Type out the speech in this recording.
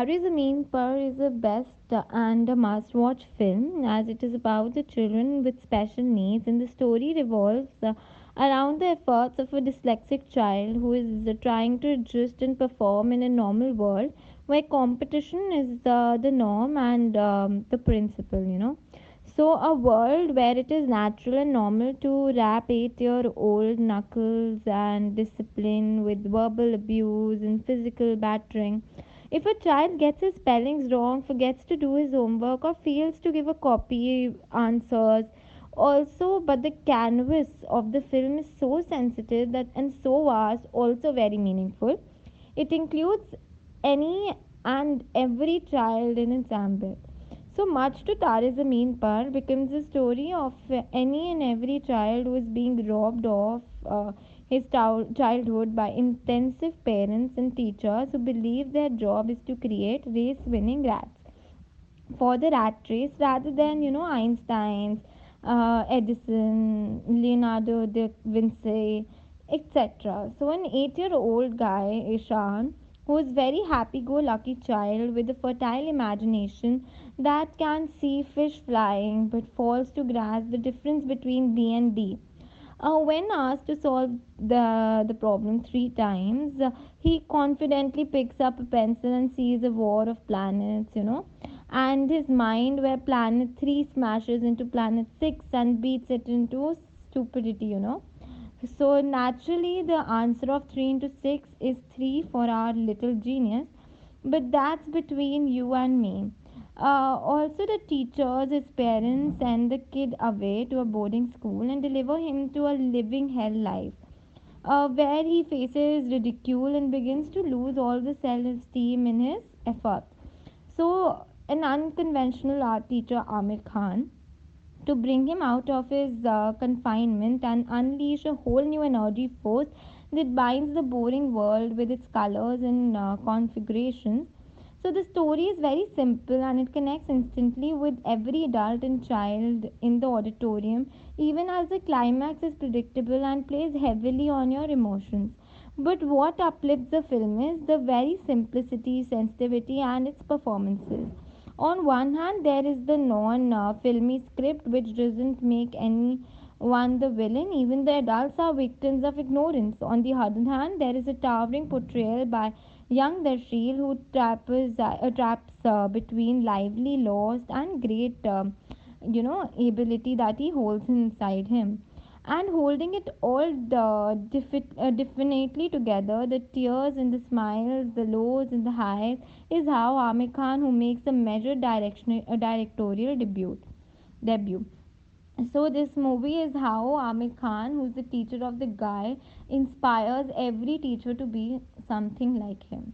Tare Zameen Par is a best and a must watch film as it is about the children with special needs and the story revolves around the efforts of a dyslexic child who is trying to adjust and perform in a normal world where competition is the, the norm and um, the principle, you know. So, a world where it is natural and normal to rap eight year old knuckles and discipline with verbal abuse and physical battering if a child gets his spellings wrong, forgets to do his homework, or fails to give a copy answers, also, but the canvas of the film is so sensitive that and so vast, also very meaningful. It includes any and every child in its ambit. So much to Tare Zameen Par becomes a story of any and every child who is being robbed of uh, his childhood by intensive parents and teachers who believe their job is to create race winning rats for the rat race rather than, you know, Einstein's, uh, Edison, Leonardo da Vinci, etc. So, an eight year old guy, Ishan, who is very happy go lucky child with a fertile imagination that can see fish flying but fails to grasp the difference between B and D. Uh, when asked to solve the, the problem three times, uh, he confidently picks up a pencil and sees a war of planets, you know. And his mind, where planet 3 smashes into planet 6 and beats it into stupidity, you know. So, naturally, the answer of 3 into 6 is 3 for our little genius, but that's between you and me. Uh, also, the teachers, his parents, send the kid away to a boarding school and deliver him to a living hell life, uh, where he faces ridicule and begins to lose all the self esteem in his effort. So, an unconventional art teacher, Aamir Khan, to bring him out of his uh, confinement and unleash a whole new energy force that binds the boring world with its colors and uh, configurations so the story is very simple and it connects instantly with every adult and child in the auditorium, even as the climax is predictable and plays heavily on your emotions. But what uplifts the film is the very simplicity, sensitivity, and its performances. On one hand, there is the non uh, filmy script which doesn't make anyone the villain, even the adults are victims of ignorance. On the other hand, there is a towering portrayal by Young Darsheel, who traps, uh, traps uh, between lively lost and great, um, you know, ability that he holds inside him. And holding it all uh, defi- uh, definitely together, the tears and the smiles, the lows and the highs, is how Aamir Khan, who makes a measured uh, directorial debut. debut. So this movie is how Aamir Khan, who's the teacher of the guy, inspires every teacher to be something like him.